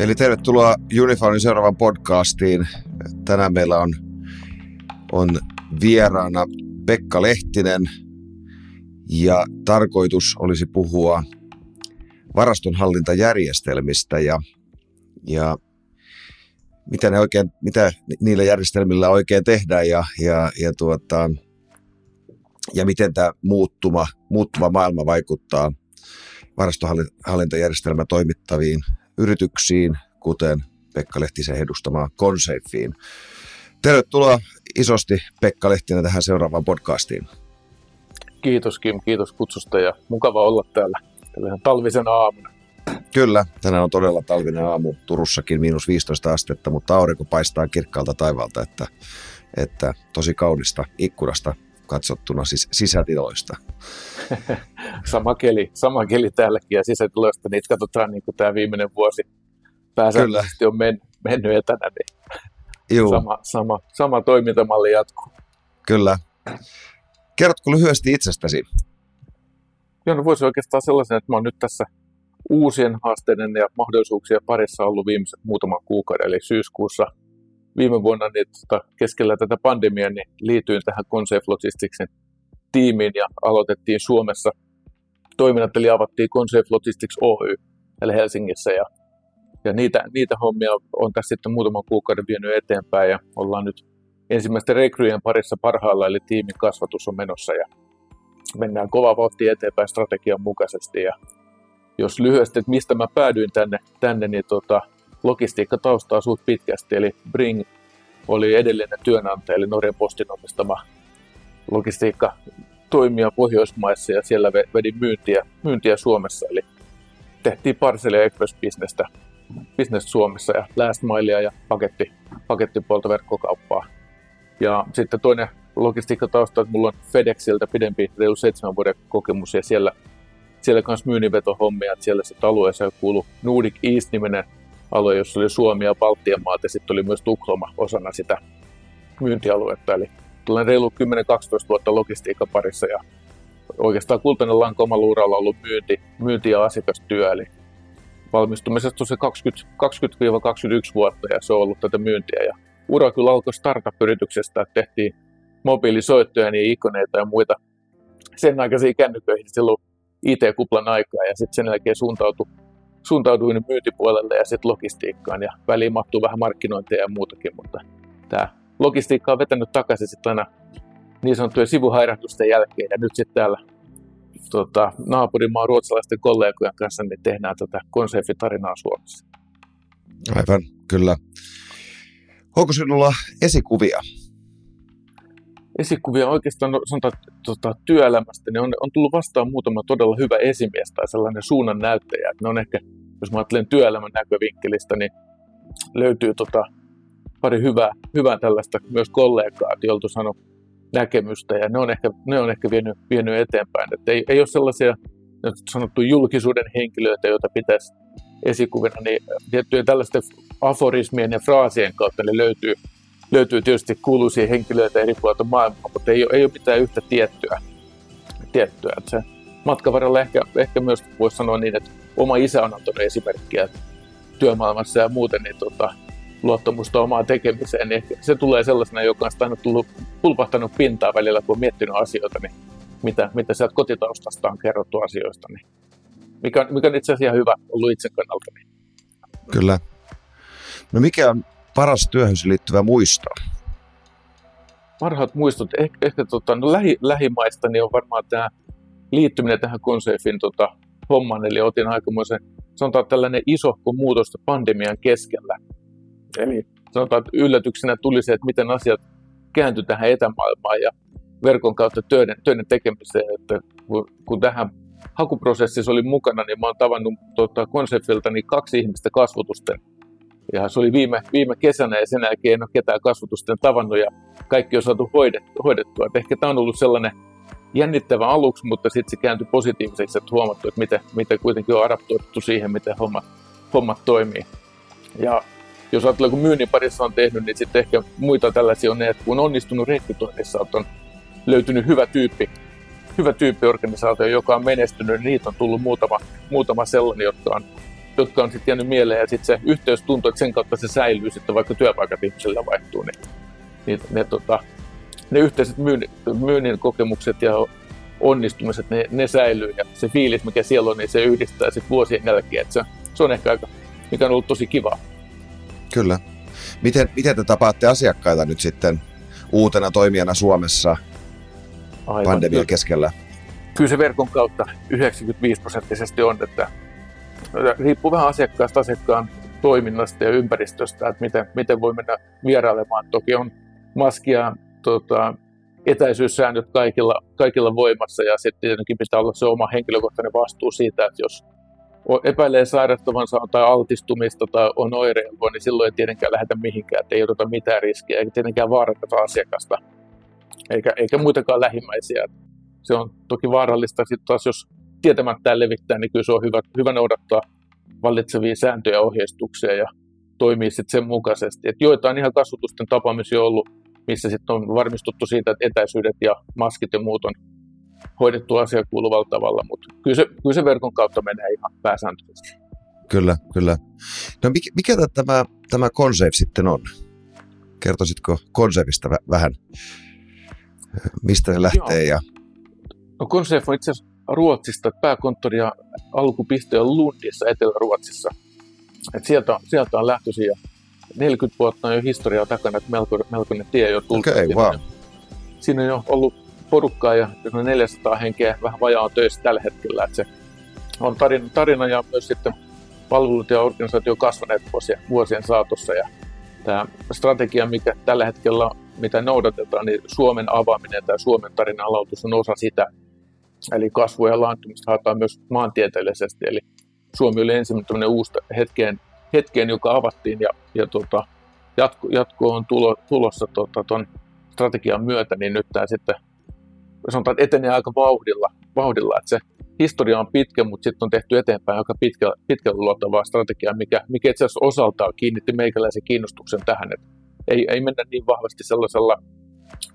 Eli tervetuloa Unifaunin seuraavan podcastiin. Tänään meillä on, on vieraana Pekka Lehtinen ja tarkoitus olisi puhua varastonhallintajärjestelmistä ja, ja mitä, ne oikein, mitä niillä järjestelmillä oikein tehdään ja, ja, ja, tuota, ja miten tämä muuttuma, muuttuva maailma vaikuttaa varastohallintajärjestelmä toimittaviin yrityksiin, kuten Pekka Lehtisen edustamaan Consafeen. Tervetuloa isosti Pekka Lehtinen tähän seuraavaan podcastiin. Kiitos Kim, kiitos kutsusta ja mukava olla täällä tällaisen talvisena aamuna. Kyllä, tänään on todella talvinen aamu Turussakin miinus 15 astetta, mutta aurinko paistaa kirkkaalta taivalta, että, että tosi kaunista ikkunasta katsottuna siis sisätiloista. sama, keli, sama keli täälläkin ja sisätiloista, niitä katsotaan niin kuin tämä viimeinen vuosi pääsääntöisesti on men, mennyt etänä, niin Juu. Sama, sama, sama toimintamalli jatkuu. Kyllä. Kerrotko lyhyesti itsestäsi? Joo, no voisi oikeastaan sellaisen, että mä oon nyt tässä uusien haasteiden ja mahdollisuuksien parissa ollut viimeiset muutaman kuukauden, eli syyskuussa viime vuonna niin tota, keskellä tätä pandemiaa niin liityin tähän Consafe Logisticsin tiimiin ja aloitettiin Suomessa. Toiminnat, eli avattiin Consafe Logistics Oy, eli Helsingissä, ja, ja niitä, niitä hommia on tässä sitten muutaman kuukauden vienyt eteenpäin, ja ollaan nyt ensimmäisten rekryjen parissa parhaalla, eli tiimin kasvatus on menossa, ja mennään kova vauhtia eteenpäin strategian mukaisesti, ja jos lyhyesti, että mistä mä päädyin tänne, tänne niin tota, logistiikka taustaa suht pitkästi, eli Bring oli edellinen työnantaja, eli Norjan postin omistama logistiikka toimia Pohjoismaissa ja siellä vedin myyntiä, myyntiä Suomessa, eli tehtiin parcel- ja express-bisnestä business Suomessa ja last milea ja paketti, pakettipuolta verkkokauppaa. Ja sitten toinen logistiikkatausta, että mulla on FedExiltä pidempi, reilu seitsemän vuoden kokemus ja siellä, siellä kanssa myynninvetohommia, että siellä sitten alueessa kuulu Nordic East-niminen alue, jossa oli Suomi ja Baltian maat ja sitten oli myös Tukloma osana sitä myyntialuetta. Eli tulen reilu 10-12 vuotta logistiikan parissa ja oikeastaan kultainen lanka omalla uralla ollut myynti, myynti ja asiakastyö. Eli valmistumisesta se 20-21 vuotta ja se on ollut tätä myyntiä. Ja ura kyllä alkoi startup-yrityksestä, että tehtiin mobiilisoittoja, niin ikoneita ja muita sen aikaisiin kännyköihin silloin IT-kuplan aikaa ja sitten sen jälkeen suuntautui suuntauduin myyntipuolelle ja sitten logistiikkaan ja väliin mahtuu vähän markkinointia ja muutakin, mutta tämä logistiikka on vetänyt takaisin sitten aina niin sanottujen sivuhairahdusten jälkeen ja nyt sitten täällä tota, naapurimaan ruotsalaisten kollegojen kanssa niin tehdään tätä konseptitarinaa Suomessa. Aivan, kyllä. Onko sinulla esikuvia? Esikuvia oikeastaan no, sanotaan tota, työelämästä, niin on, on tullut vastaan muutama todella hyvä esimies tai sellainen suunnan näyttäjä. Ne on ehkä, jos mä ajattelen työelämän näkövinkkelistä, niin löytyy tota, pari hyvää, hyvää tällaista myös kollegaa, joilta saanut näkemystä ja ne on ehkä, ne on ehkä vienyt, vienyt eteenpäin. Että ei, ei ole sellaisia sanottu julkisuuden henkilöitä, joita pitäisi esikuvina, niin tiettyjen tällaisten aforismien ja fraasien kautta ne löytyy, löytyy tietysti kuuluisia henkilöitä eri puolilta maailmaa, mutta ei ole, ei ole mitään yhtä tiettyä. tiettyä. Että se matkan varrella ehkä, ehkä myös voisi sanoa niin, että oma isä on antanut esimerkkiä työmaailmassa ja muuten, niin tota, luottamusta omaan tekemiseen, niin se tulee sellaisena, joka on aina tullut pulpahtanut pintaa välillä, kun on miettinyt asioita, niin mitä, mitä sieltä kotitaustasta on kerrottu asioista, niin mikä, mikä on itse asiassa hyvä ollut itse kannalta. Niin. Kyllä. No mikä on paras työhön liittyvä muisto? Parhaat muistot, ehkä, ehkä tota, no lähi, lähimaista niin on varmaan tämä liittyminen tähän Consafin tota, homman, eli otin aikamoisen, sanotaan tällainen iso muutos pandemian keskellä, Eli sanotaan, että yllätyksenä tuli se, että miten asiat kääntyi tähän etämaailmaan ja verkon kautta töiden, töiden tekemiseen. Että kun, kun tähän hakuprosessissa oli mukana, niin mä oon tavannut tuota, konseptilta niin kaksi ihmistä kasvotusten. Ja se oli viime, viime kesänä ja sen jälkeen en ole ketään kasvotusten tavannut ja kaikki on saatu hoidettua. Et ehkä tämä on ollut sellainen jännittävä aluksi, mutta sitten se kääntyi positiiviseksi, että huomattu, että miten, miten kuitenkin on adaptoitu siihen, miten hommat, hommat toimii. Ja jos ajattelee, kun myynnin parissa on tehnyt, niin sitten ehkä muita tällaisia on ne, että kun on onnistunut rekrytoinnissa, on löytynyt hyvä tyyppi, hyvä tyyppi organisaatio, joka on menestynyt, niin niitä on tullut muutama, muutama sellainen, jotka on jotka on sitten jäänyt mieleen ja sitten se yhteys tuntuu, että sen kautta se säilyy sitten, vaikka työpaikat ihmisellä vaihtuu, niin, niin ne, tota, ne yhteiset myynnin, myynnin kokemukset ja onnistumiset, ne, ne säilyy ja se fiilis, mikä siellä on, niin se yhdistää sitten vuosien jälkeen. Että se, se on ehkä aika, mikä on ollut tosi kiva. Kyllä. Miten, miten te tapaatte asiakkaita nyt sitten uutena toimijana Suomessa Aivan. pandemian keskellä? Kyllä se verkon kautta 95 prosenttisesti on, että riippuu vähän asiakkaasta asiakkaan toiminnasta ja ympäristöstä, että miten, miten voi mennä vierailemaan. Toki on maskia, tota, etäisyyssäännöt kaikilla, kaikilla voimassa ja sitten tietenkin pitää olla se oma henkilökohtainen vastuu siitä, että jos epäilee sairastavansa tai altistumista tai on oireilua, niin silloin ei tietenkään lähdetä mihinkään, että ei oteta mitään riskiä, eikä tietenkään vaaranneta asiakasta, eikä, eikä muitakaan lähimmäisiä. Se on toki vaarallista sitten taas, jos tietämättä levittää, niin kyllä se on hyvä, hyvä noudattaa vallitsevia sääntöjä ja ohjeistuksia ja toimii sitten sen mukaisesti. Et joitain ihan kasvatusten tapaamisia on ollut, missä sitten on varmistuttu siitä, että etäisyydet ja maskit ja muut on hoidettu asia kuuluvalla tavalla, mutta kyllä se, kyllä se verkon kautta menee ihan pääsääntöisesti. Kyllä, kyllä. No mikä, mikä tämä, tämä Consafe sitten on? Kertoisitko Consafeista vähän, mistä se lähtee? Ja... No Consafe on itse asiassa Ruotsista, pääkonttori ja alkupiste on Lundissa Etelä-Ruotsissa. Et sieltä, sieltä on lähtöisin ja 40 vuotta on jo historiaa takana, että melko, melkoinen tie jo tullut. Okay, wow. Siinä on jo ollut porukkaa ja 400 henkeä vähän vajaa töissä tällä hetkellä. Että se on tarina, tarina ja myös sitten palvelut ja organisaatio kasvaneet vuosien, vuosien saatossa. Ja tämä strategia, mikä tällä hetkellä mitä noudatetaan, niin Suomen avaaminen tai Suomen tarinan alautus on osa sitä. Eli kasvu ja laantumista haetaan myös maantieteellisesti. Eli Suomi oli ensimmäinen uusi hetkeen, hetkeen, joka avattiin ja, ja tota, jatko, jatko, on tulo, tulossa tuon tota, strategian myötä, niin nyt tämä sitten sanotaan, että etenee aika vauhdilla, vauhdilla että se historia on pitkä, mutta sitten on tehty eteenpäin aika pitkä, pitkällä luotavaa strategiaa, mikä, mikä itse asiassa osaltaan kiinnitti meikäläisen kiinnostuksen tähän, että ei, ei mennä niin vahvasti sellaisella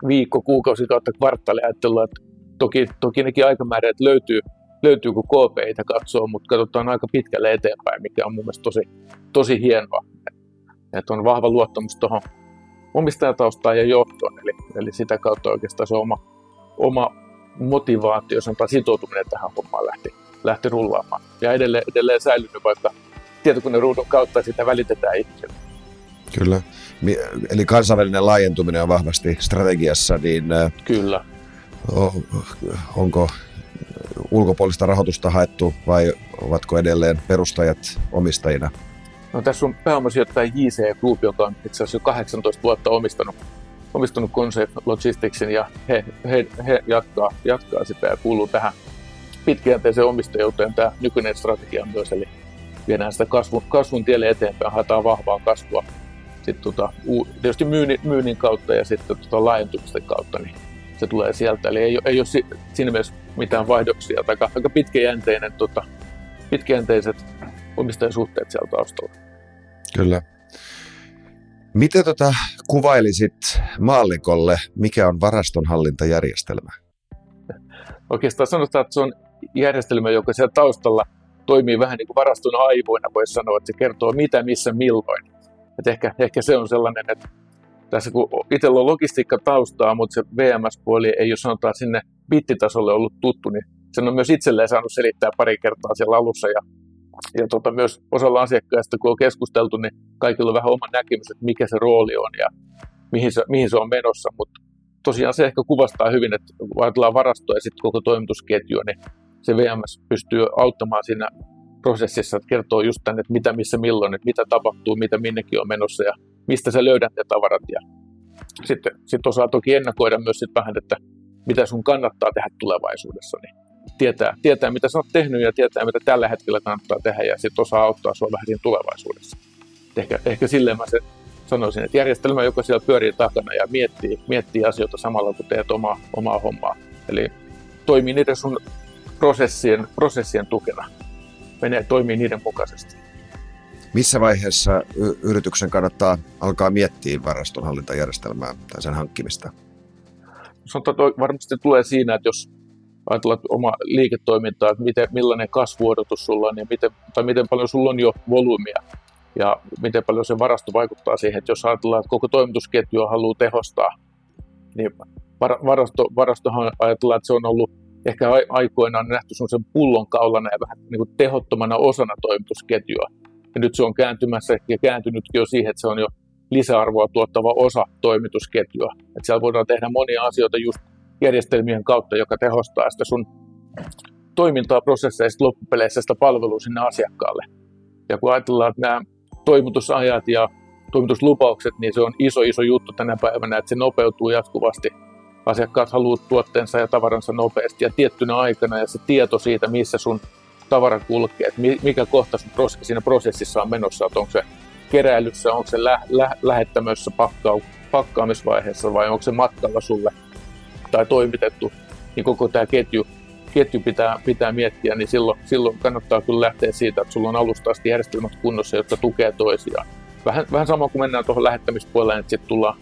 viikko, kuukausi kautta kvartaaliajattelua, että toki, toki nekin aikamäärät löytyy, löytyy kun KPItä katsoo, mutta katsotaan aika pitkälle eteenpäin, mikä on mun mielestä tosi, tosi hienoa. Että on vahva luottamus tuohon omistajataustaan ja johtoon, eli, eli sitä kautta oikeastaan se oma, oma motivaatio, sanotaan sitoutuminen tähän hommaan lähti, lähti rullaamaan. Ja edelleen, edelleen säilynyt, vaikka tietokoneruudun kautta sitä välitetään ihmisille. Kyllä. Eli kansainvälinen laajentuminen on vahvasti strategiassa, niin äh, Kyllä. Onko ulkopuolista rahoitusta haettu vai ovatko edelleen perustajat omistajina? No, tässä on pääomasijoittaja JC Group, joka on itse asiassa jo 18 vuotta omistanut omistunut Concept Logisticsin ja he, he, he jatkaa, jatkaa sitä ja kuuluu tähän pitkäjänteiseen omistajuuteen tämä nykyinen strategia myös, eli viedään sitä kasvun, kasvun tielle eteenpäin, haetaan vahvaa kasvua sitten tota, tietysti myynnin, myynnin kautta ja sitten tota, laajentumisten kautta, niin se tulee sieltä. Eli ei, ei ole siinä mielessä mitään vaihdoksia, tai aika pitkäjänteinen, tota, pitkäjänteiset omistajasuhteet siellä taustalla. Kyllä. Miten tota kuvailisit maallikolle, mikä on varastonhallintajärjestelmä? Oikeastaan sanotaan, että se on järjestelmä, joka siellä taustalla toimii vähän niin kuin varaston aivoina, voisi sanoa, että se kertoo mitä, missä, milloin. Et ehkä, ehkä se on sellainen, että tässä kun itsellä on logistiikka taustaa, mutta se VMS-puoli ei ole sanotaan sinne bittitasolle ollut tuttu, niin sen on myös itselleen saanut selittää pari kertaa siellä alussa ja ja tota, myös osalla asiakkaista, kun on keskusteltu, niin kaikilla on vähän oma näkemys, että mikä se rooli on ja mihin se, mihin se on menossa. Mutta tosiaan se ehkä kuvastaa hyvin, että ajatellaan varastoa ja sitten koko toimitusketjua, niin se VMS pystyy auttamaan siinä prosessissa, että kertoo just tänne, että mitä, missä, milloin, että mitä tapahtuu, mitä minnekin on menossa ja mistä sä löydät ne tavarat. Ja sitten sit osaa toki ennakoida myös sit vähän, että mitä sun kannattaa tehdä tulevaisuudessa. Niin tietää, tietää, mitä sä oot tehnyt ja tietää, mitä tällä hetkellä kannattaa tehdä ja sitten osaa auttaa sua vähän siinä tulevaisuudessa. Ehkä, ehkä silleen mä sen sanoisin, että järjestelmä, joka siellä pyörii takana ja miettii, miettii asioita samalla, kun teet omaa, omaa hommaa. Eli toimii niiden sun prosessien, prosessien tukena. Menee, toimii niiden mukaisesti. Missä vaiheessa yrityksen kannattaa alkaa miettiä varastonhallintajärjestelmää tai sen hankkimista? Sanotaan, että varmasti tulee siinä, että jos ajatellaan oma liiketoimintaa, että miten, millainen kasvuodotus sulla on ja miten, tai miten paljon sulla on jo volyymia ja miten paljon se varasto vaikuttaa siihen, että jos ajatellaan, että koko toimitusketju haluaa tehostaa, niin varasto, varastohan ajatellaan, että se on ollut ehkä aikoinaan nähty sen pullonkaulana ja vähän niin kuin tehottomana osana toimitusketjua. Ja nyt se on kääntymässä ja kääntynytkin jo siihen, että se on jo lisäarvoa tuottava osa toimitusketjua. Että siellä voidaan tehdä monia asioita just järjestelmien kautta, joka tehostaa sitä sun toimintaa, prosesseista, loppupeleissä sitä palvelua sinne asiakkaalle. Ja kun ajatellaan, että nämä toimitusajat ja toimituslupaukset, niin se on iso, iso juttu tänä päivänä, että se nopeutuu jatkuvasti. Asiakkaat haluavat tuotteensa ja tavaransa nopeasti ja tiettynä aikana ja se tieto siitä, missä sun tavara kulkee, että mikä kohta siinä prosessissa on menossa, että onko se keräilyssä, onko se lä- lä- lähettämössä pakkau- pakkaamisvaiheessa vai onko se matkalla sulle tai toimitettu, niin koko tämä ketju, ketju pitää, pitää miettiä, niin silloin, silloin kannattaa kyllä lähteä siitä, että sulla on alusta asti järjestelmät kunnossa, jotka tukee toisiaan. Vähän, vähän sama kuin mennään tuohon lähettämispuolelle, että sitten tullaan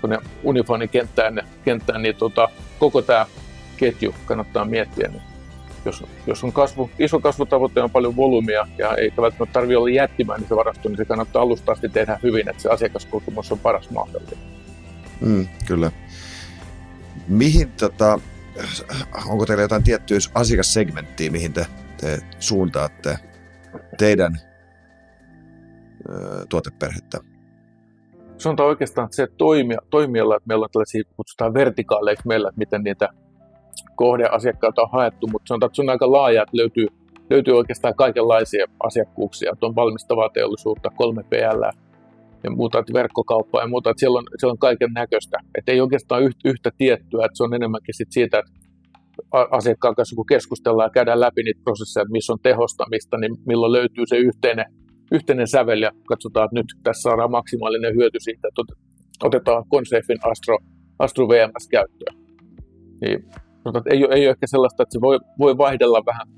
tuonne unifonin kenttään, kenttään niin tota, koko tämä ketju kannattaa miettiä. Niin jos, jos on kasvu, iso kasvutavoite on paljon volyymia ja ei välttämättä tarvitse olla jättimään niin se varasto, niin se kannattaa alusta asti tehdä hyvin, että se asiakaskokemus on paras mahdollinen. Mm, kyllä. Mihin, tota, onko teillä jotain tiettyä asiakassegmenttiä, mihin te, te suuntaatte teidän ö, tuoteperhettä? Sanotaan oikeastaan, että se toimia, toimiala, että meillä on tällaisia, kutsutaan vertikaaleiksi meillä, että miten niitä kohdeasiakkaita on haettu, mutta sanotaan, että se on aika laaja, että löytyy, löytyy oikeastaan kaikenlaisia asiakkuuksia. Että on valmistavaa teollisuutta, 3PL, ja muuta, että verkkokauppaa ja muuta, että siellä on, siellä on kaiken näköistä. Että ei oikeastaan yhtä, yhtä tiettyä, että se on enemmänkin sit siitä, että asiakkaan kanssa kun keskustellaan ja käydään läpi niitä prosesseja, että missä on tehostamista, niin milloin löytyy se yhteinen, yhteinen sävel ja katsotaan, että nyt tässä saadaan maksimaalinen hyöty siitä, että otetaan Consafin Astro, Astro VMS käyttöön. Niin, että ei, ole, ei ole ehkä sellaista, että se voi, voi vaihdella vähän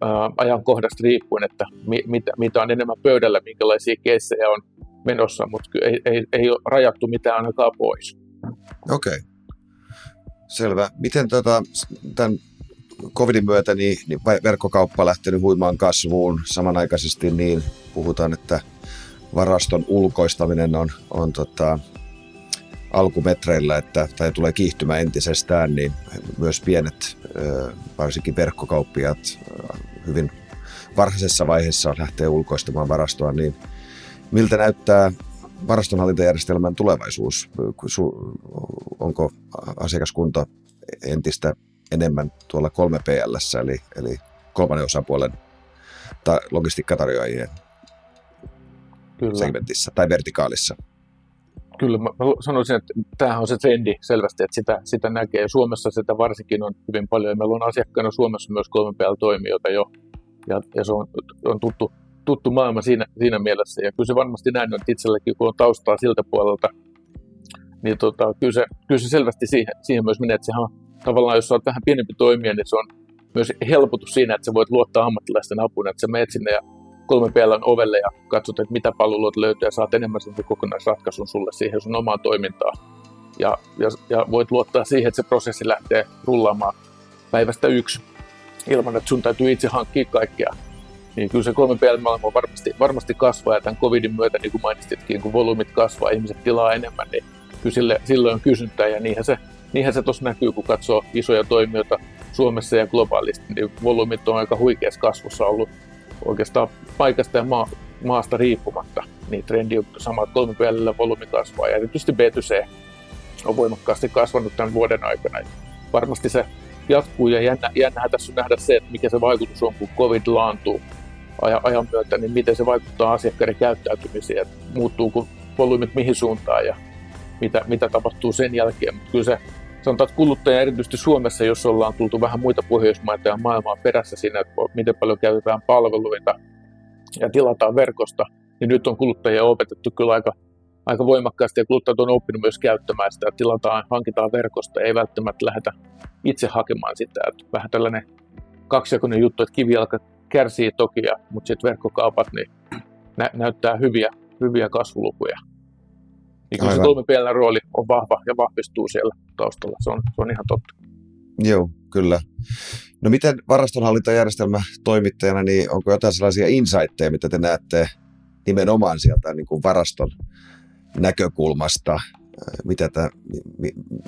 ää, ajankohdasta riippuen, että mi, mitä, mitä on enemmän pöydällä, minkälaisia keissejä on menossa, mutta ei, ei, ei ole rajattu mitään ainakaan pois. Okei. Okay. Selvä. Miten tota, tämän covidin myötä niin, niin verkkokauppa lähtenyt huimaan kasvuun samanaikaisesti, niin puhutaan, että varaston ulkoistaminen on, on tota, alkumetreillä, että tai tulee kiihtymään entisestään, niin myös pienet, varsinkin verkkokauppiat, hyvin varhaisessa vaiheessa lähtee ulkoistamaan varastoa, niin miltä näyttää varastonhallintajärjestelmän tulevaisuus? Onko asiakaskunta entistä enemmän tuolla 3PL, eli, eli kolmannen osapuolen tai logistiikkatarjoajien Kyllä. segmentissä tai vertikaalissa? Kyllä, mä sanoisin, että tämähän on se trendi selvästi, että sitä, sitä näkee. Suomessa sitä varsinkin on hyvin paljon. Meillä on asiakkaana Suomessa myös 3PL-toimijoita jo, ja, ja se on, on tuttu, tuttu maailma siinä, siinä mielessä. Ja kyllä se varmasti näin on, itselläkin kun on taustaa siltä puolelta, niin tota, kyllä, se, kyllä se selvästi siihen, siihen myös menee, että sehän on tavallaan, jos olet vähän pienempi toimija, niin se on myös helpotus siinä, että sä voit luottaa ammattilaisten apuun, että sä menet sinne ja kolme PLn ovelle ja katsot, että mitä palveluita löytyy ja saat enemmän sen kokonaisratkaisun sulle siihen sun omaan toimintaan. Ja, ja, ja voit luottaa siihen, että se prosessi lähtee rullaamaan päivästä yksi ilman, että sun täytyy itse hankkia kaikkea niin kyllä se 3PL-maailma varmasti, varmasti kasvaa ja tämän covidin myötä, niin kuin mainitsitkin, kun volyymit kasvaa, ihmiset tilaa enemmän, niin kyllä sille, silloin on kysyntää ja niinhän se, niinhän se tuossa näkyy, kun katsoo isoja toimijoita Suomessa ja globaalisti, niin volyymit on aika huikeassa kasvussa ollut oikeastaan paikasta ja maa, maasta riippumatta. Niin trendi on sama, että 3PL volyymi kasvaa ja erityisesti B2C on voimakkaasti kasvanut tämän vuoden aikana. Varmasti se jatkuu ja jännä, jännähän tässä on nähdä se, että mikä se vaikutus on, kun COVID laantuu ajan myötä, niin miten se vaikuttaa asiakkaiden käyttäytymiseen, että muuttuuko volyymit mihin suuntaan ja mitä, mitä tapahtuu sen jälkeen. Mutta kyllä se sanotaan, että kuluttaja erityisesti Suomessa, jos ollaan tultu vähän muita Pohjoismaita ja maailmaa perässä siinä, että miten paljon käytetään palveluita ja tilataan verkosta, niin nyt on kuluttajia opetettu kyllä aika, aika voimakkaasti ja kuluttajat on oppinut myös käyttämään sitä, että tilataan, hankitaan verkosta, ei välttämättä lähdetä itse hakemaan sitä. Että vähän tällainen kaksijakoinen juttu, että kivijalka kärsii toki, mutta sitten verkkokaupat niin nä- näyttää hyviä, hyviä kasvulukuja. Niin kyllä se kolme rooli on vahva ja vahvistuu siellä taustalla, se on, se on ihan totta. Joo, kyllä. No miten varastonhallintajärjestelmä toimittajana, niin onko jotain sellaisia insightteja, mitä te näette nimenomaan sieltä niin kuin varaston näkökulmasta, mitä tämä,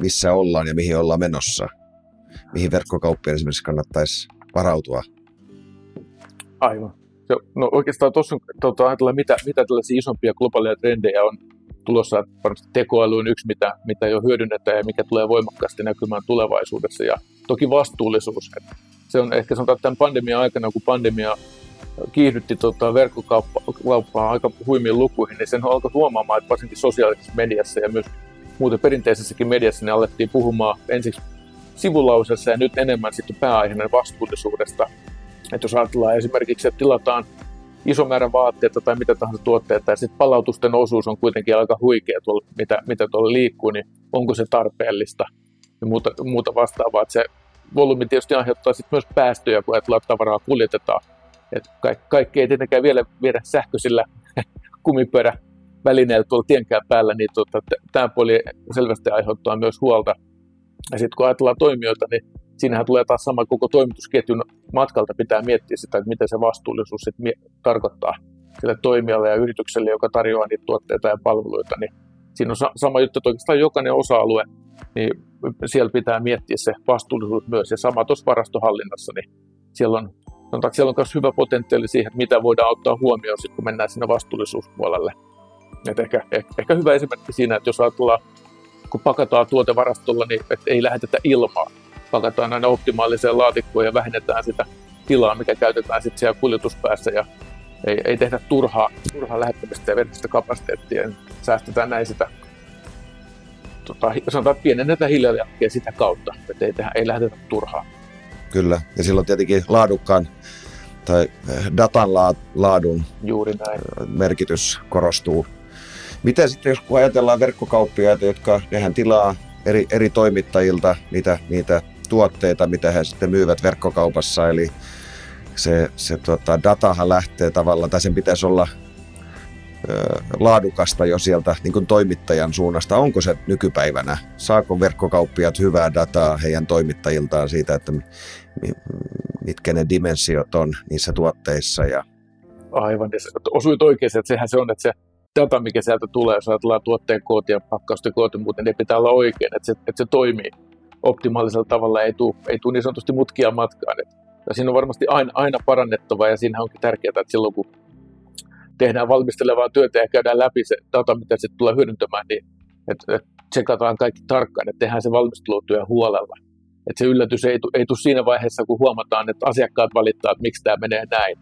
missä ollaan ja mihin ollaan menossa? Mihin verkkokauppien esimerkiksi kannattaisi varautua? Aivan. No oikeastaan tuossa tuota, ajatellaan, mitä, mitä tällaisia isompia globaaleja trendejä on tulossa. Varmasti tekoäly on yksi, mitä, mitä jo hyödynnetään ja mikä tulee voimakkaasti näkymään tulevaisuudessa. Ja toki vastuullisuus. Se on ehkä sanotaan tämän pandemian aikana, kun pandemia kiihdytti tota, verkkokauppaa aika huimiin lukuihin, niin sen alkoi huomaamaan, että varsinkin sosiaalisessa mediassa ja myös muuten perinteisessäkin mediassa niin alettiin puhumaan ensiksi sivulausessa ja nyt enemmän sitten pääaiheena vastuullisuudesta. Että jos ajatellaan esimerkiksi, että tilataan iso määrä vaatteita tai mitä tahansa tuotteita, ja sitten palautusten osuus on kuitenkin aika huikea, tuolla, mitä, mitä tuolla liikkuu, niin onko se tarpeellista ja muuta, muuta vastaavaa. Että se volyymi tietysti aiheuttaa sitten myös päästöjä, kun ajatellaan, että tavaraa kuljetetaan. Et kaikki, kaikki ei tietenkään vielä viedä sähköisillä kumipyörä välineillä tuolla tienkään päällä, niin tota, tämä puoli selvästi aiheuttaa myös huolta. Ja sitten kun ajatellaan toimijoita, niin siinähän tulee taas sama koko toimitusketjun matkalta pitää miettiä sitä, että miten se vastuullisuus sit mie- tarkoittaa sille toimijalle ja yritykselle, joka tarjoaa niitä tuotteita ja palveluita. Niin siinä on sa- sama juttu, että oikeastaan jokainen osa-alue, niin siellä pitää miettiä se vastuullisuus myös. Ja sama tuossa varastohallinnassa, niin siellä on, sanotaan, siellä on myös hyvä potentiaali siihen, että mitä voidaan ottaa huomioon, sit, kun mennään sinne vastuullisuuspuolelle. Et ehkä, ehkä, ehkä hyvä esimerkki siinä, että jos ajatellaan, kun pakataan tuotevarastolla, niin et ei lähetetä ilmaa, pakataan aina optimaaliseen laatikkoon ja vähennetään sitä tilaa, mikä käytetään sitten siellä kuljetuspäässä ja ei, ei tehdä turhaa, turhaa lähettämistä ja vertistä kapasiteettia. Niin säästetään näin sitä, tota, sanotaan, että pienennetään hiilijalanjälkeä sitä kautta, että ei, tehdä, ei lähetetä turhaa. Kyllä, ja silloin tietenkin laadukkaan tai eh, datan laadun Juuri näin. merkitys korostuu. Miten sitten, jos ajatellaan verkkokauppiaita, jotka nehän tilaa eri, eri toimittajilta niitä, niitä tuotteita, mitä he sitten myyvät verkkokaupassa, eli se, se tota, datahan lähtee tavallaan, tai sen pitäisi olla ö, laadukasta jo sieltä niin kuin toimittajan suunnasta. Onko se nykypäivänä? Saako verkkokauppiat hyvää dataa heidän toimittajiltaan siitä, että mitkä ne dimensiot on niissä tuotteissa? Ja... Aivan, osuit oikein, että sehän se on, että se data, mikä sieltä tulee, jos ajatellaan tuotteen kooti ja pakkausten kooti, muuten ne pitää olla oikein, että se, että se toimii optimaalisella tavalla, ei tule, ei tule niin sanotusti mutkia matkaan. Ja siinä on varmasti aina, aina parannettava ja siinä onkin tärkeää, että silloin kun tehdään valmistelevaa työtä ja käydään läpi se data, mitä se tulee hyödyntämään, niin että, että tsekataan kaikki tarkkaan, että tehdään se valmistelutyö huolella. Että se yllätys ei, ei tule siinä vaiheessa, kun huomataan, että asiakkaat valittaa, että miksi tämä menee näin.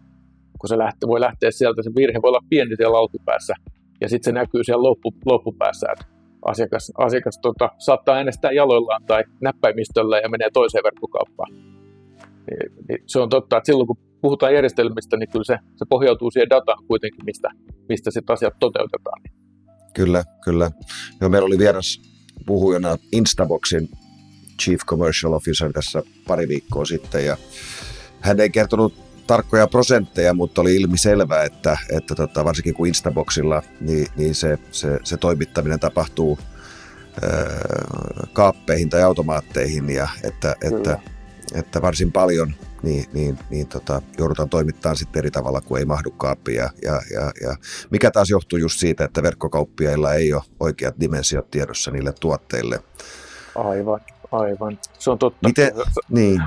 Kun se lähtee, voi lähteä sieltä, se virhe voi olla pieni siellä alkupäässä, ja sitten se näkyy siellä loppu, loppupäässä, että asiakas, asiakas tota, saattaa äänestää jaloillaan tai näppäimistöllä ja menee toiseen verkkokauppaan. Niin, niin se on totta, että silloin kun puhutaan järjestelmistä, niin kyllä se, se pohjautuu siihen dataan kuitenkin, mistä, mistä sitten asiat toteutetaan. Kyllä, kyllä. Joo, meillä oli vieras puhujana Instaboxin Chief Commercial Officer tässä pari viikkoa sitten ja hän ei kertonut tarkkoja prosentteja, mutta oli ilmi selvää, että, että tota, varsinkin kun Instaboxilla, niin, niin se, se, se toimittaminen tapahtuu ää, kaappeihin tai automaatteihin ja että, että, että varsin paljon niin, niin, niin tota, joudutaan toimittamaan sitten eri tavalla, kuin ei mahdu kaappiin. Ja, ja, ja, ja mikä taas johtuu just siitä, että verkkokauppiailla ei ole oikeat dimensiot tiedossa niille tuotteille. Aivan, aivan. Se on totta. Miten, niin.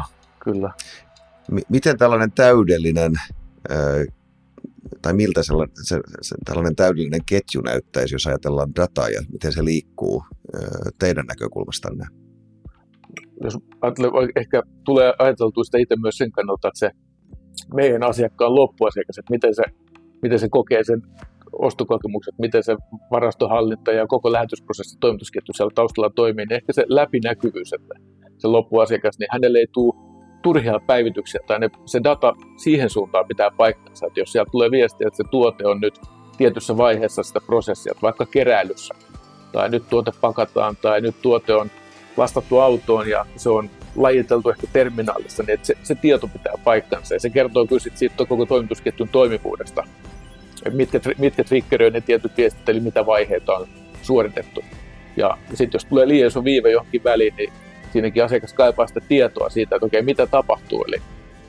Kyllä miten tällainen täydellinen, tai miltä sellainen, se, se, tällainen täydellinen ketju näyttäisi, jos ajatellaan dataa ja miten se liikkuu teidän näkökulmastanne? Jos ehkä tulee ajateltua sitä itse myös sen kannalta, että se meidän asiakkaan loppuasiakas, että miten se, miten se kokee sen ostokokemukset, miten se varastohallinta ja koko lähetysprosessi, toimitusketju siellä taustalla toimii, niin ehkä se läpinäkyvyys, että se loppuasiakas, niin hänelle ei tule turhia päivityksiä tai ne, se data siihen suuntaan pitää paikkansa, että jos sieltä tulee viestiä, että se tuote on nyt tietyssä vaiheessa sitä prosessia, vaikka keräilyssä, tai nyt tuote pakataan, tai nyt tuote on lastattu autoon ja se on lajiteltu ehkä terminaalissa, niin että se, se tieto pitää paikkansa ja se kertoo kyllä sit siitä koko toimitusketjun toimivuudesta, mitkä, mitkä triggeröi ne tietyt viestit, eli mitä vaiheita on suoritettu. Ja sitten jos tulee liian iso viive johonkin väliin, niin siinäkin asiakas kaipaa sitä tietoa siitä, että okei, mitä tapahtuu. Eli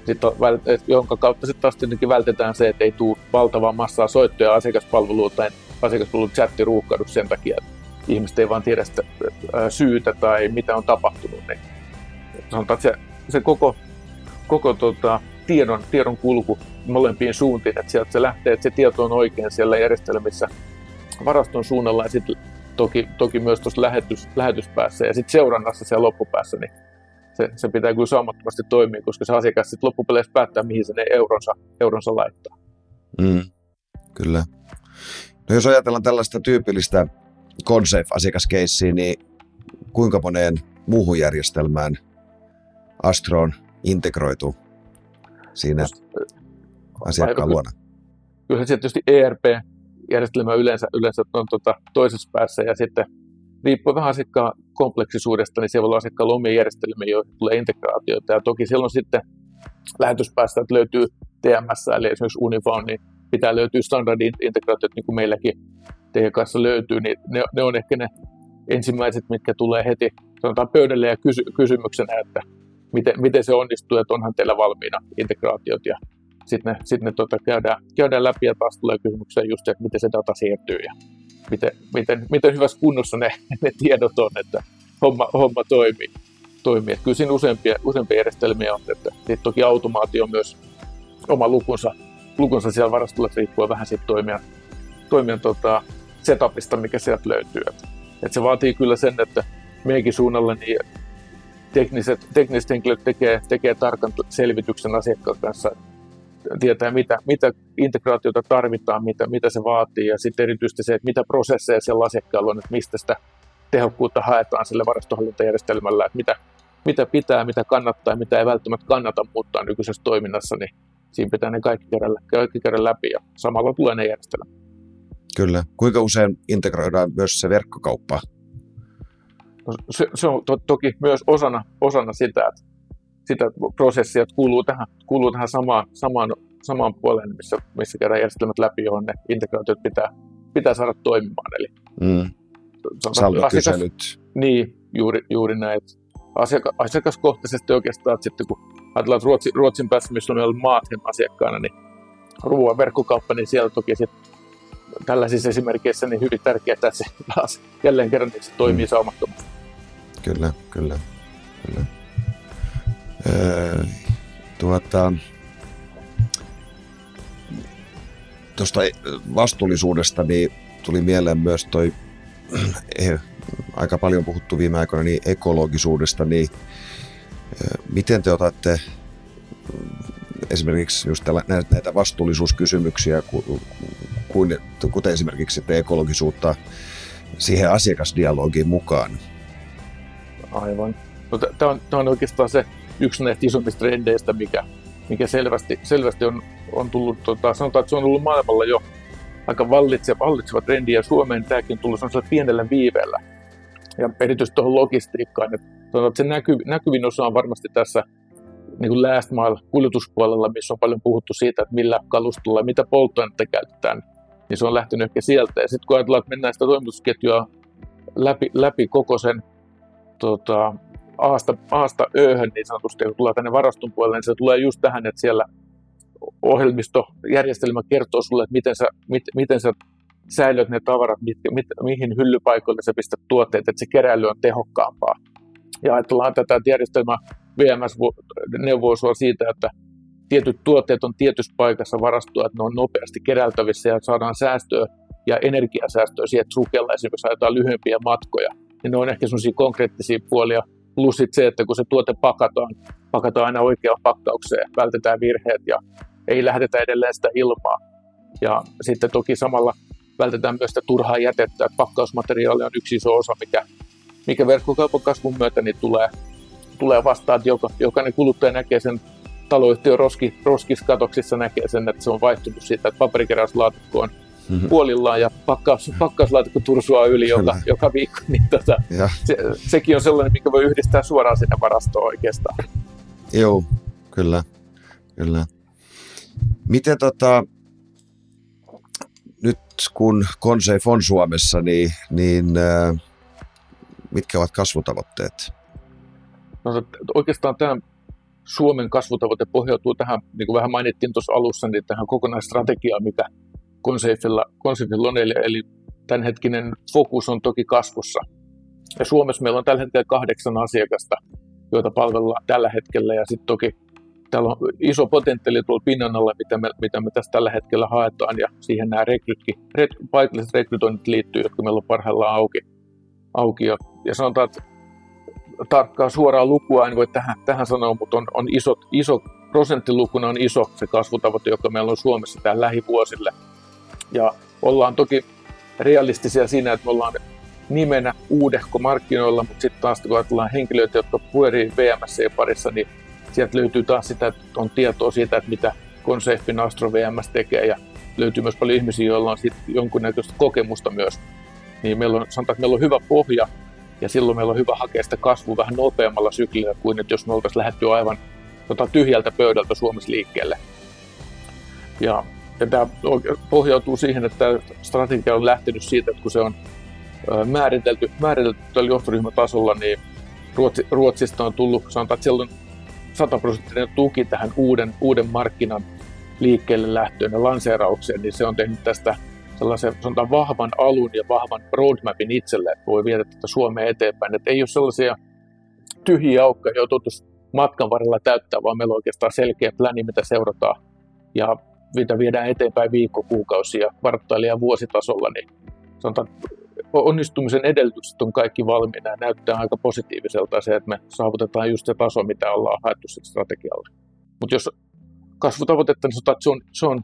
sitten on, jonka kautta sitten taas tietenkin vältetään se, että ei tule valtavaa massaa soittoja asiakaspalveluun tai asiakaspalvelun chatti ruuhkaudu sen takia, että ihmiset ei vaan tiedä sitä syytä tai mitä on tapahtunut. Niin sanotaan, että se, se koko, koko tota, tiedon, tiedon kulku molempiin suuntiin, että sieltä se lähtee, että se tieto on oikein siellä järjestelmissä varaston suunnalla ja sitten toki, toki myös tuossa lähetys, lähetyspäässä ja sitten seurannassa siellä loppupäässä, niin se, se pitää kyllä saumattomasti toimia, koska se asiakas sitten loppupeleissä päättää, mihin se ne euronsa, euronsa laittaa. Mm, kyllä. No jos ajatellaan tällaista tyypillistä Consafe-asiakaskeissiä, niin kuinka moneen muuhun järjestelmään Astroon integroituu siinä asiakkaan luona? Kyllä se tietysti ERP-järjestelmä yleensä, yleensä on tuota toisessa päässä ja sitten riippuu vähän asiakkaan kompleksisuudesta, niin siellä voi olla asiakkaan omia järjestelmiä, joihin tulee integraatioita. Ja toki silloin sitten lähetyspäästä, että löytyy TMS, eli esimerkiksi Unifone, niin pitää löytyä standardi-integraatiot, niin kuin meilläkin teidän kanssa löytyy, niin ne, ne on ehkä ne ensimmäiset, mitkä tulee heti sanotaan pöydälle ja kysy, kysymyksenä, että miten, miten se onnistuu, että onhan teillä valmiina integraatiot ja sitten ne, sit ne tota, käydään, käydään läpi ja taas tulee kysymyksiä just, että miten se data siirtyy ja miten, miten, miten hyvässä kunnossa ne, ne tiedot on, että homma, homma toimii. toimii. Kyllä siinä useampia, useampia järjestelmiä on, että sitten toki automaatio myös oma lukunsa, lukunsa siellä varastolla riippuu vähän siitä toimijan, toimijan tota, setupista, mikä sieltä löytyy. Että, että se vaatii kyllä sen, että meidänkin suunnalla niin tekniset, tekniset henkilöt tekee, tekee tarkan selvityksen asiakkaan kanssa, tietää mitä, mitä integraatiota tarvitaan, mitä, mitä se vaatii ja sitten erityisesti se, että mitä prosesseja siellä asiakkaalla on, että mistä sitä tehokkuutta haetaan sille varastohallintajärjestelmällä, että mitä, mitä pitää, mitä kannattaa ja mitä ei välttämättä kannata muuttaa nykyisessä toiminnassa, niin siinä pitää ne kaikki käydä, kaikki käydä läpi ja samalla tulee ne järjestelmät. Kyllä. Kuinka usein integroidaan myös se verkkokauppa? No, se, se on to, toki myös osana, osana sitä, että sitä prosessia, että kuuluu tähän, kuuluu tähän samaan, samaan, samaan puoleen, missä, missä käydään järjestelmät läpi, johon ne integraatiot pitää, pitää saada toimimaan. Eli mm. Salvokyselyt. Niin, juuri, juuri näin. Asiaka, asiakaskohtaisesti oikeastaan, että sitten kun ajatellaan, että Ruotsin, Ruotsin päässä, missä on meillä Maathen asiakkaana, niin ruoan verkkokauppa, niin siellä toki sitten tällaisissa esimerkkeissä niin hyvin tärkeää, että se taas jälleen kerran niin se toimii mm. saumattomasti. Kyllä, kyllä, kyllä. Öö, tuota, tuosta vastuullisuudesta niin tuli mieleen myös toi eh, aika paljon puhuttu viime aikoina niin ekologisuudesta, niin miten te otatte esimerkiksi just näitä vastuullisuuskysymyksiä, kuten esimerkiksi ekologisuutta siihen asiakasdialogiin mukaan? Aivan. No, Tämä on, on oikeastaan se yksi näistä isommista trendeistä, mikä, mikä selvästi, selvästi on, on tullut, tota, sanotaan, että se on ollut maailmalla jo aika vallitseva, vallitseva trendi, ja Suomeen tämäkin on tullut sellaisella pienellä viiveellä. Ja erityisesti tuohon logistiikkaan, että, sanotaan, että se näky, näkyvin osa on varmasti tässä niin kuin last mile kuljetuspuolella, missä on paljon puhuttu siitä, että millä kalustolla ja mitä polttoainetta käytetään, niin se on lähtenyt ehkä sieltä. Ja sitten kun ajatellaan, että mennään sitä toimitusketjua läpi, läpi koko sen tota, aasta, ööhön niin sanotusti, kun tulee tänne varaston puolelle, niin se tulee just tähän, että siellä ohjelmistojärjestelmä kertoo sulle, että miten sä, mit, miten sä säilöt ne tavarat, mit, mit, mihin hyllypaikoille sä pistät tuotteet, että se keräily on tehokkaampaa. Ja ajatellaan tätä järjestelmää, VMS neuvoo sua siitä, että tietyt tuotteet on tietyssä paikassa varastoa, että ne on nopeasti keräiltävissä ja saadaan säästöä ja energiasäästöä siihen, että trukella esimerkiksi ajetaan lyhyempiä matkoja. Ja ne on ehkä sellaisia konkreettisia puolia. Plus sit se, että kun se tuote pakataan, pakataan aina oikeaan pakkaukseen, vältetään virheet ja ei lähdetä edelleen sitä ilmaa. Ja sitten toki samalla vältetään myös sitä turhaa jätettä. Että pakkausmateriaali on yksi iso osa, mikä, mikä verkkokaupan kasvun myötä niin tulee, tulee vastaan, että joka, jokainen kuluttaja näkee sen taloyhtiön roski, roskiskatoksissa näkee sen, että se on vaihtunut siitä, että paperikeräyslaatikko on mm-hmm. puolillaan ja pakkaus, pakkauslaatikko tursua yli joka, joka viikko, niin tota, se, sekin on sellainen, mikä voi yhdistää suoraan sinne varastoon oikeastaan. Joo, kyllä, kyllä. Miten tota, nyt kun Consafe on Suomessa, niin, niin äh, mitkä ovat kasvutavoitteet? no, oikeastaan tämä Suomen kasvutavoite pohjautuu tähän, niin kuin vähän mainittiin tuossa alussa, niin tähän kokonaisstrategiaan, mikä Consafilla, Consafilla on, eli, eli tämänhetkinen fokus on toki kasvussa. Ja Suomessa meillä on tällä hetkellä kahdeksan asiakasta, joita palvellaan tällä hetkellä, ja sitten toki täällä on iso potentiaali tuolla pinnan alla, mitä me, mitä me tässä tällä hetkellä haetaan, ja siihen nämä rekrytki, re, paikalliset rekrytoinnit liittyy, jotka meillä on parhaillaan auki. auki ja, ja sanotaan, että tarkkaa suoraa lukua en voi tähän, tähän sanoa, mutta on, on iso, iso prosenttilukuna on iso se kasvutavoite, joka meillä on Suomessa tähän lähivuosille. Ja ollaan toki realistisia siinä, että me ollaan nimenä uudehko markkinoilla, mutta sitten taas kun ajatellaan henkilöitä, jotka pyörii VMS parissa, niin sieltä löytyy taas sitä, että on tietoa siitä, että mitä Consafin Astro VMS tekee ja löytyy myös paljon ihmisiä, joilla on sit jonkunnäköistä kokemusta myös. Niin meillä on, sanotaan, että meillä on hyvä pohja ja silloin meillä on hyvä hakea sitä kasvua vähän nopeammalla syklillä kuin että jos me oltaisiin lähdetty aivan tota, tyhjältä pöydältä Suomessa liikkeelle. Ja, ja tämä pohjautuu siihen, että strategia on lähtenyt siitä, että kun se on määritelty, määritelty tällä johtoryhmätasolla, niin Ruotsi, Ruotsista on tullut, sanotaan, että siellä on 100 prosenttinen tuki tähän uuden, uuden markkinan liikkeelle lähtöön ja lanseeraukseen, niin se on tehnyt tästä sellaisen sanotaan, vahvan alun ja vahvan roadmapin itselle, että voi viedä tätä Suomea eteenpäin. Että ei ole sellaisia tyhjiä aukkoja, joita matkan varrella täyttää, vaan meillä on oikeastaan selkeä pläni, mitä seurataan. Ja mitä viedään eteenpäin viikko, kuukausi ja kvartaali- ja vuositasolla, niin sanotaan, onnistumisen edellytykset on kaikki valmiina ja näyttää aika positiiviselta se, että me saavutetaan just se taso, mitä ollaan haettu strategialle. Mutta jos kasvutavoitetta, niin se on, se on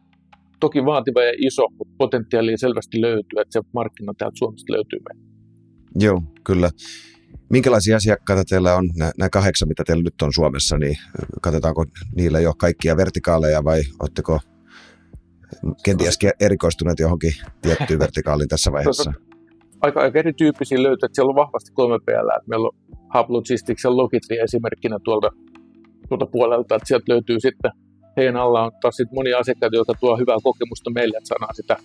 toki vaativa ja iso, mutta potentiaalia selvästi löytyy, että se markkina täältä Suomesta löytyy meille. Joo, kyllä. Minkälaisia asiakkaita teillä on, nämä kahdeksan, mitä teillä nyt on Suomessa, niin katsetaanko niillä jo kaikkia vertikaaleja vai oletteko kenties erikoistuneet johonkin tiettyyn vertikaaliin tässä vaiheessa? Aika, aika erityyppisiä löytyy, että siellä on vahvasti kolme PL. Meillä on Hub Logistics ja Logitri esimerkkinä tuolta, tuolta puolelta, että sieltä löytyy sitten heidän alla on taas sit monia asiakkaita, jotka tuo hyvää kokemusta meille, että saadaan sitä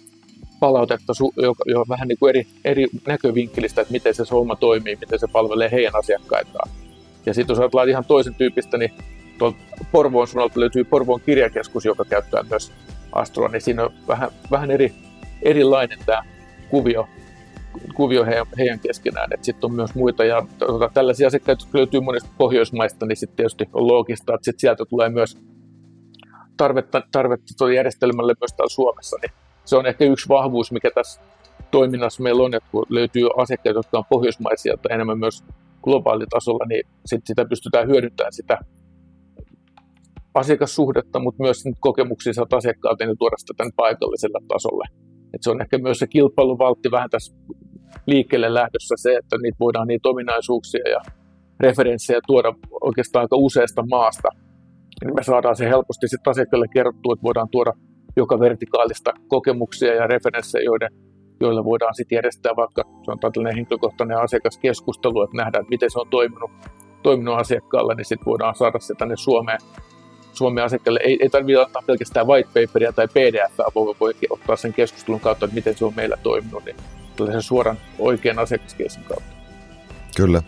palautetta jo, jo vähän niin kuin eri, eri näkövinkkelistä, että miten se homma toimii, miten se palvelee heidän asiakkaitaan. Ja sitten jos ajatellaan ihan toisen tyypistä, niin tuolta Porvoon suunnalta löytyy Porvoon kirjakeskus, joka käyttää myös Astroa, niin siinä on vähän, vähän eri, erilainen tämä kuvio, kuvio heidän, heidän keskenään. Sitten on myös muita, ja tota, tällaisia asiakkaita, jotka löytyy monista Pohjoismaista, niin sitten tietysti on loogista, että sit sieltä tulee myös tarvetta, tarvetta järjestelmälle myös täällä Suomessa, niin se on ehkä yksi vahvuus, mikä tässä toiminnassa meillä on, että kun löytyy asiakkaita, jotka on pohjoismaisia tai enemmän myös globaalitasolla, niin sit sitä pystytään hyödyntämään sitä asiakassuhdetta, mutta myös kokemuksia saat asiakkaalta niin tuoda sitä tämän paikalliselle tasolle. Et se on ehkä myös se kilpailuvaltti vähän tässä liikkeelle lähdössä se, että niitä voidaan niitä ominaisuuksia ja referenssejä tuoda oikeastaan aika useasta maasta – niin me saadaan se helposti sitten asiakkaille kerrottua, että voidaan tuoda joka vertikaalista kokemuksia ja referenssejä, joiden, joilla voidaan sitten järjestää vaikka sanotaan tällainen henkilökohtainen asiakaskeskustelu, että nähdään, että miten se on toiminut, toiminut asiakkaalle, niin sitten voidaan saada se tänne Suomeen, Suomen asiakkaille. Ei, ei tarvitse antaa pelkästään white paperia tai pdf voi, voi ottaa sen keskustelun kautta, että miten se on meillä toiminut, niin tällaisen suoran oikean asiakaskeskustelun kautta. Kyllä.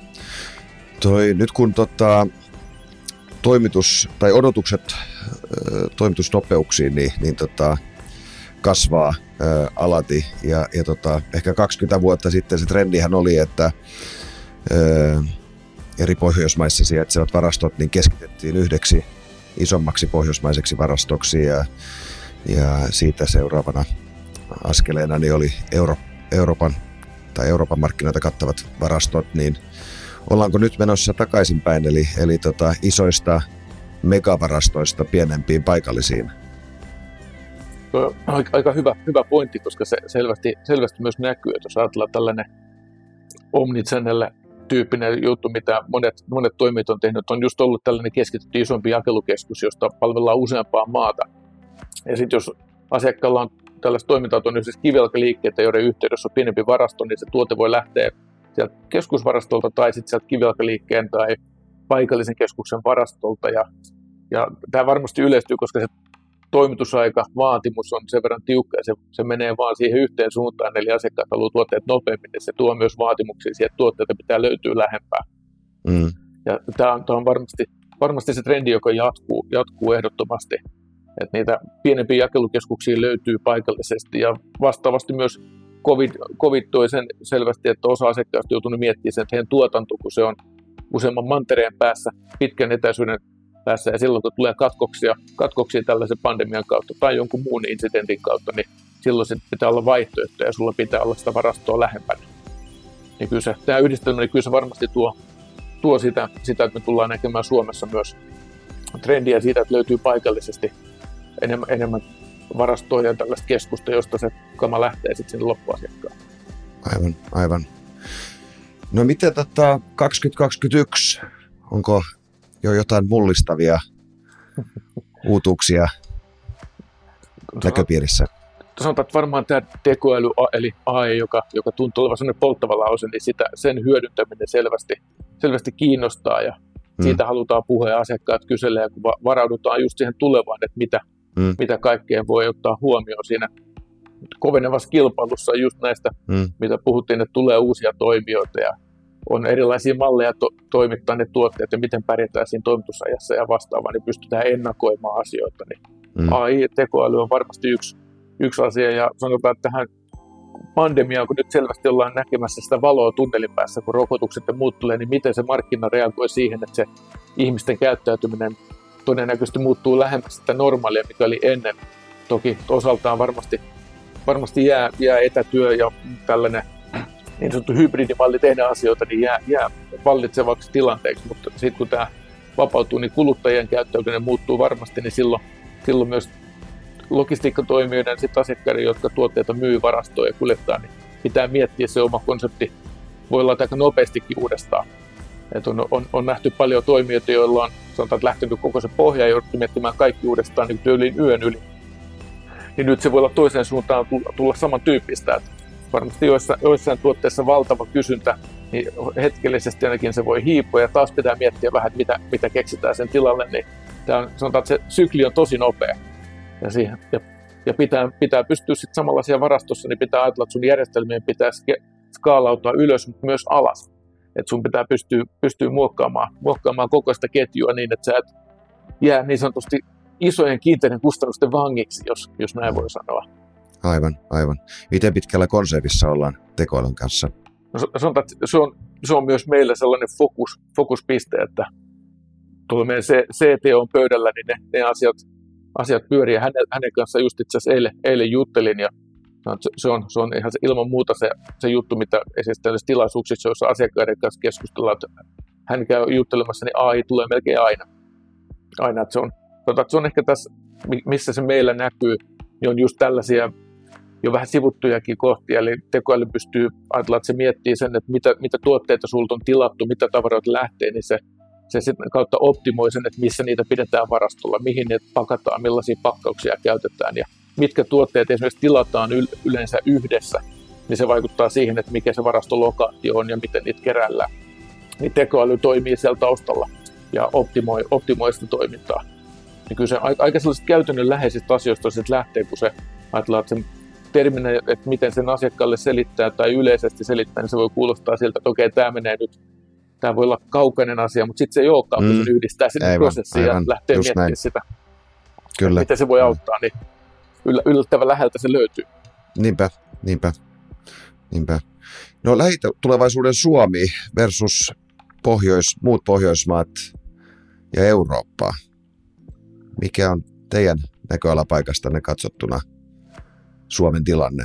Toi, nyt kun tota, toimitus tai odotukset toimitusnopeuksiin niin, niin tota, kasvaa ää, alati. Ja, ja tota, ehkä 20 vuotta sitten se trendihän oli, että ää, eri Pohjoismaissa sijaitsevat varastot niin keskitettiin yhdeksi isommaksi pohjoismaiseksi varastoksi ja, ja siitä seuraavana askeleena niin oli Euro, Euroopan tai Euroopan markkinoita kattavat varastot, niin ollaanko nyt menossa takaisinpäin, eli, eli tota, isoista megavarastoista pienempiin paikallisiin? Aika, aika hyvä, hyvä pointti, koska se selvästi, selvästi myös näkyy, että jos ajatellaan tällainen omnichannel tyyppinen juttu, mitä monet, monet toimijat on tehnyt, on just ollut tällainen keskitytty isompi jakelukeskus, josta palvellaan useampaa maata. Ja sitten jos asiakkaalla on tällaista toimintaa, on siis kivelkaliikkeitä, joiden yhteydessä on pienempi varasto, niin se tuote voi lähteä sieltä keskusvarastolta tai sitten sieltä kivelkaliikkeen tai paikallisen keskuksen varastolta. Ja, ja tämä varmasti yleistyy, koska se toimitusaika, vaatimus on sen verran tiukka ja se, se menee vaan siihen yhteen suuntaan, eli asiakkaat haluaa tuotteet nopeammin, niin se tuo myös vaatimuksia siihen, että tuotteita pitää löytyä lähempää. Mm. Ja tämä on, tämä on varmasti, varmasti se trendi, joka jatkuu, jatkuu ehdottomasti. Että niitä pienempiä jakelukeskuksia löytyy paikallisesti ja vastaavasti myös COVID, COVID toi sen selvästi, että osa asiakkaista joutunut miettimään sen, että heidän tuotanto, kun se on useamman mantereen päässä, pitkän etäisyyden päässä ja silloin kun tulee katkoksia, katkoksia tällaisen pandemian kautta tai jonkun muun incidentin kautta, niin silloin se pitää olla vaihtoehto ja sulla pitää olla sitä varastoa lähempänä. Niin kyllä se, tämä yhdistelmä, niin kyllä se varmasti tuo, tuo sitä, sitä, että me tullaan näkemään Suomessa myös trendiä siitä, että löytyy paikallisesti enemmän, enemmän varastoa ja tällaista keskusta, josta se kama lähtee sitten sinne loppuasiakkaan. Aivan, aivan. No miten tätä 2021, onko jo jotain mullistavia uutuuksia näköpiirissä? Sanotaan, että varmaan tämä tekoäly, eli AI, joka, joka tuntuu olevan sellainen polttava lause, niin sitä, sen hyödyntäminen selvästi, selvästi kiinnostaa ja mm. siitä halutaan puhua ja asiakkaat kyselee, kun varaudutaan just siihen tulevaan, että mitä, mm. mitä kaikkea voi ottaa huomioon siinä kovenevassa kilpailussa just näistä, mm. mitä puhuttiin, että tulee uusia toimijoita ja on erilaisia malleja to- toimittaa ne tuotteet ja miten pärjätään siinä toimitusajassa ja vastaavaa, niin pystytään ennakoimaan asioita. Niin mm. AI-tekoäly on varmasti yksi, yksi asia ja sanotaan, että tähän pandemiaan, kun nyt selvästi ollaan näkemässä sitä valoa tunnelin päässä, kun rokotukset ja muut tulee, niin miten se markkina reagoi siihen, että se ihmisten käyttäytyminen todennäköisesti muuttuu lähemmäs sitä normaalia, mikä oli ennen. Toki osaltaan varmasti, varmasti jää, jää etätyö ja tällainen niin sanottu hybridimalli tehdä asioita, niin jää, jää vallitsevaksi tilanteeksi, mutta sitten kun tämä vapautuu, niin kuluttajien käyttäytyminen muuttuu varmasti, niin silloin, silloin myös logistiikkatoimijoiden sitten asiakkaiden, jotka tuotteita myy varastoon ja kuljettaa, niin pitää miettiä se oma konsepti. Voi olla aika nopeastikin uudestaan. Et on, on, on, nähty paljon toimijoita, joilla on sanotaan, että lähtenyt koko se pohja ja jouduttu miettimään kaikki uudestaan niin yön yli. Niin nyt se voi olla toiseen suuntaan tulla, tulla samantyyppistä. Että varmasti joissain, joissain tuotteissa valtava kysyntä, niin hetkellisesti ainakin se voi hiipua ja taas pitää miettiä vähän, mitä, mitä keksitään sen tilalle, niin tämä on, sanotaan, että se sykli on tosi nopea. Ja, siihen, ja, ja pitää, pitää pystyä sitten samalla siellä varastossa, niin pitää ajatella, että sun järjestelmien pitää skaalautua ylös, mutta myös alas. Että sun pitää pystyä, pystyä muokkaamaan, muokkaamaan koko sitä ketjua niin, että sä et jää niin sanotusti isojen kiinteiden kustannusten vangiksi, jos, jos näin voi sanoa. Aivan, aivan. Miten pitkällä konservissa ollaan tekoälyn kanssa? No, sanotaan, että se on, se on myös meillä sellainen fokus, fokuspiste, että tuolla meidän CTO pöydällä, niin ne, ne asiat, asiat pyörii. Hänen, hänen kanssa just itse asiassa eilen, eilen juttelin ja se on, se on ihan se, ilman muuta se, se juttu, mitä esimerkiksi tilaisuuksissa, joissa asiakkaiden kanssa keskustellaan, että hän käy juttelemassa, niin AI tulee melkein aina. aina että se, on, että se on ehkä tässä, missä se meillä näkyy, niin on just tällaisia jo vähän sivuttujakin kohtia, eli tekoäly pystyy ajatella, että se miettii sen, että mitä, mitä tuotteita sulta on tilattu, mitä tavaroita lähtee, niin se, se sitten kautta optimoi sen, että missä niitä pidetään varastolla, mihin ne pakataan, millaisia pakkauksia käytetään ja mitkä tuotteet esimerkiksi tilataan yleensä yhdessä, niin se vaikuttaa siihen, että mikä se varastolokaatio on ja miten niitä kerällään. Niin tekoäly toimii siellä taustalla ja optimoi, optimoi sitä toimintaa. Niin kyllä se aika sellaisista käytännönläheisistä asioista lähtee, kun se ajatellaan, että terminä, että miten sen asiakkaalle selittää tai yleisesti selittää, niin se voi kuulostaa siltä, että okei, tämä menee nyt, tämä voi olla kaukainen asia, mutta sitten se ei olekaan, mm. kun se yhdistää sinne aivan, prosessiin aivan, ja lähtee miettimään näin. sitä, Kyllä. miten se voi auttaa, niin yllättävän läheltä se löytyy. Niinpä, niinpä, niinpä. No lähitulevaisuuden Suomi versus Pohjois, muut Pohjoismaat ja Eurooppa. Mikä on teidän näköalapaikastanne katsottuna – Suomen tilanne?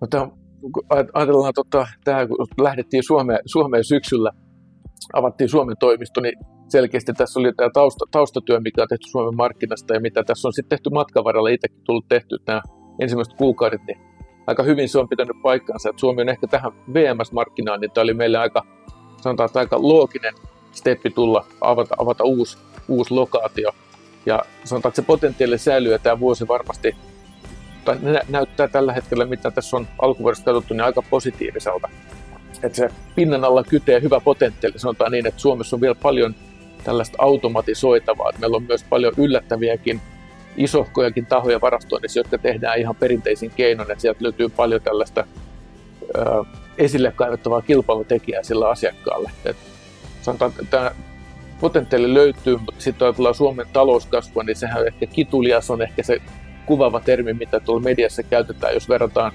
No, tämä, kun ajatellaan, tota, tämä, kun lähdettiin Suomeen, Suomeen syksyllä, avattiin Suomen toimisto, niin selkeästi tässä oli tämä tausta, taustatyö, mikä on tehty Suomen markkinasta ja mitä tässä on sitten tehty matkan varrella itsekin tullut tehty nämä ensimmäiset kuukaudet, niin aika hyvin se on pitänyt paikkansa. Että Suomi on ehkä tähän VMS-markkinaan, niin tämä oli meille aika, sanotaan, että aika looginen steppi tulla, avata, avata uusi, uusi lokaatio. Ja sanotaan, että se potentiaali säilyy ja tämä vuosi varmasti tai näyttää tällä hetkellä, mitä tässä on alkuvuodesta katsottu, niin aika positiiviselta. Että se pinnan alla kytee hyvä potentiaali. Sanotaan niin, että Suomessa on vielä paljon tällaista automatisoitavaa. Että meillä on myös paljon yllättäviäkin isohkojakin tahoja varastoinnissa, jotka tehdään ihan perinteisin keinoin. Että sieltä löytyy paljon tällaista ö, esille kaivettavaa kilpailutekijää sillä asiakkaalle. Et sanotaan, tämä potentiaali löytyy, mutta sitten ajatellaan Suomen talouskasvua, niin sehän on ehkä kitulias on ehkä se kuvaava termi, mitä tuolla mediassa käytetään, jos verrataan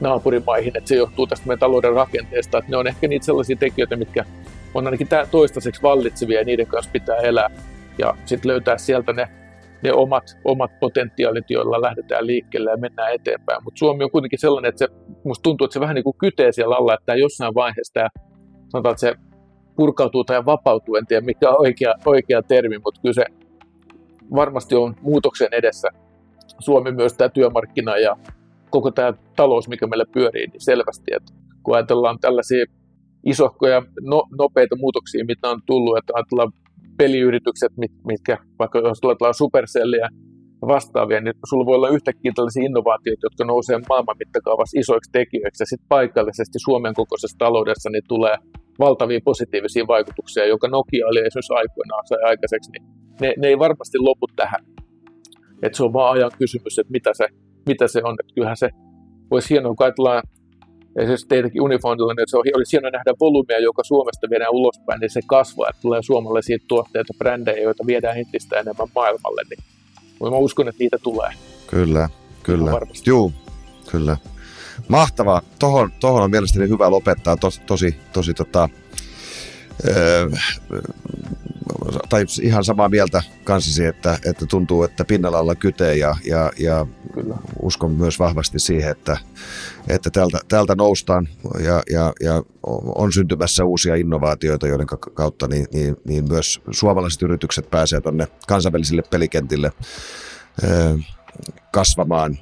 naapurimaihin, että se johtuu tästä meidän talouden rakenteesta, että ne on ehkä niitä sellaisia tekijöitä, mitkä on ainakin toistaiseksi vallitsevia ja niiden kanssa pitää elää ja sitten löytää sieltä ne, ne omat, omat potentiaalit, joilla lähdetään liikkeelle ja mennään eteenpäin. Mutta Suomi on kuitenkin sellainen, että se, musta tuntuu, että se vähän niin kuin kytee siellä alla, että jossain vaiheessa tämä, sanotaan, että se purkautuu tai vapautuu, en tiedä mikä on oikea, oikea termi, mutta kyllä se varmasti on muutoksen edessä. Suomi myös tämä työmarkkina ja koko tämä talous, mikä meillä pyörii, niin selvästi, että kun ajatellaan tällaisia isohkoja, no, nopeita muutoksia, mitä on tullut, että ajatellaan peliyritykset, mitkä vaikka jos ajatellaan Supercellia vastaavia, niin sulla voi olla yhtäkkiä tällaisia innovaatioita, jotka nousee maailman mittakaavassa isoiksi tekijöiksi, ja sitten paikallisesti Suomen kokoisessa taloudessa niin tulee valtavia positiivisia vaikutuksia, joka Nokia oli esimerkiksi aikoinaan sai aikaiseksi, niin ne, ne ei varmasti lopu tähän. Et se on vaan ajan kysymys, että mitä se, mitä se on. Et kyllähän se olisi hienoa, kun ajatellaan esimerkiksi teitäkin Unifondilla, niin se olisi hienoa nähdä volyymia, joka Suomesta viedään ulospäin, niin se kasvaa, että tulee suomalaisia tuotteita, brändejä, joita viedään entistä enemmän maailmalle, niin mä uskon, että niitä tulee. Kyllä, kyllä. Joo, kyllä. Mahtavaa. Tohon, tohon on mielestäni hyvä lopettaa. Tos, tosi, tosi tota, öö, tai ihan samaa mieltä kanssasi, että, että tuntuu, että pinnalla olla kytee ja, ja, ja Kyllä. uskon myös vahvasti siihen, että, että täältä, täältä noustaan ja, ja, ja on syntymässä uusia innovaatioita, joiden kautta niin, niin, niin myös suomalaiset yritykset pääsevät tuonne kansainvälisille pelikentille öö, kasvamaan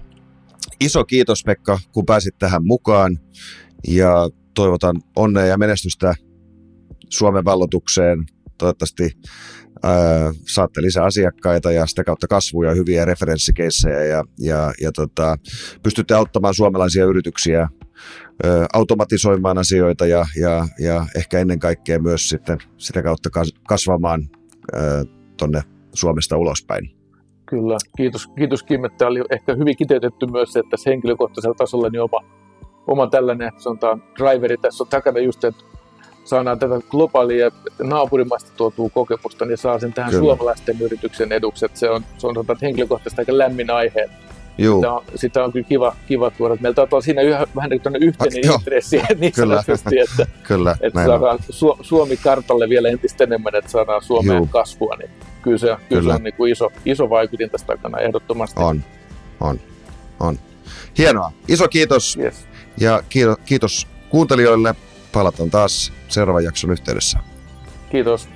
Iso kiitos Pekka, kun pääsit tähän mukaan ja toivotan onnea ja menestystä Suomen vallotukseen. Toivottavasti ää, saatte lisää asiakkaita ja sitä kautta kasvuja ja hyviä referenssikeissejä ja, ja, ja tota, pystytte auttamaan suomalaisia yrityksiä ää, automatisoimaan asioita ja, ja, ja ehkä ennen kaikkea myös sitten sitä kautta kasvamaan tuonne Suomesta ulospäin. Kyllä, kiitos, kiitos Kim, että oli ehkä hyvin kiteytetty myös se, että se henkilökohtaisella tasolla niin oma, oma tällainen sanotaan, driveri tässä on takana just, että saadaan tätä globaalia naapurimaista tuotua kokemusta, niin saa sen tähän Kyllä. suomalaisten yrityksen eduksi. Että se on, se on sanotaan, henkilökohtaisesti aika lämmin aihe. Juu. Sitä, on, sitä on kyllä kiva, kiva tuoda. Meiltä on siinä yhä, vähän niin yhteinen ah, intressi, niin kyllä. sanotusti, että, kyllä, että saadaan Su- Suomi kartalle vielä entistä enemmän, että saadaan Suomeen Juu. kasvua. Niin kyllä se, kyllä. Kyllä se on niin kuin iso, iso vaikutin tästä takana ehdottomasti. On, on, on. Hienoa. Iso kiitos yes. ja kiitos, kiitos kuuntelijoille. Palataan taas seuraavan jakson yhteydessä. Kiitos.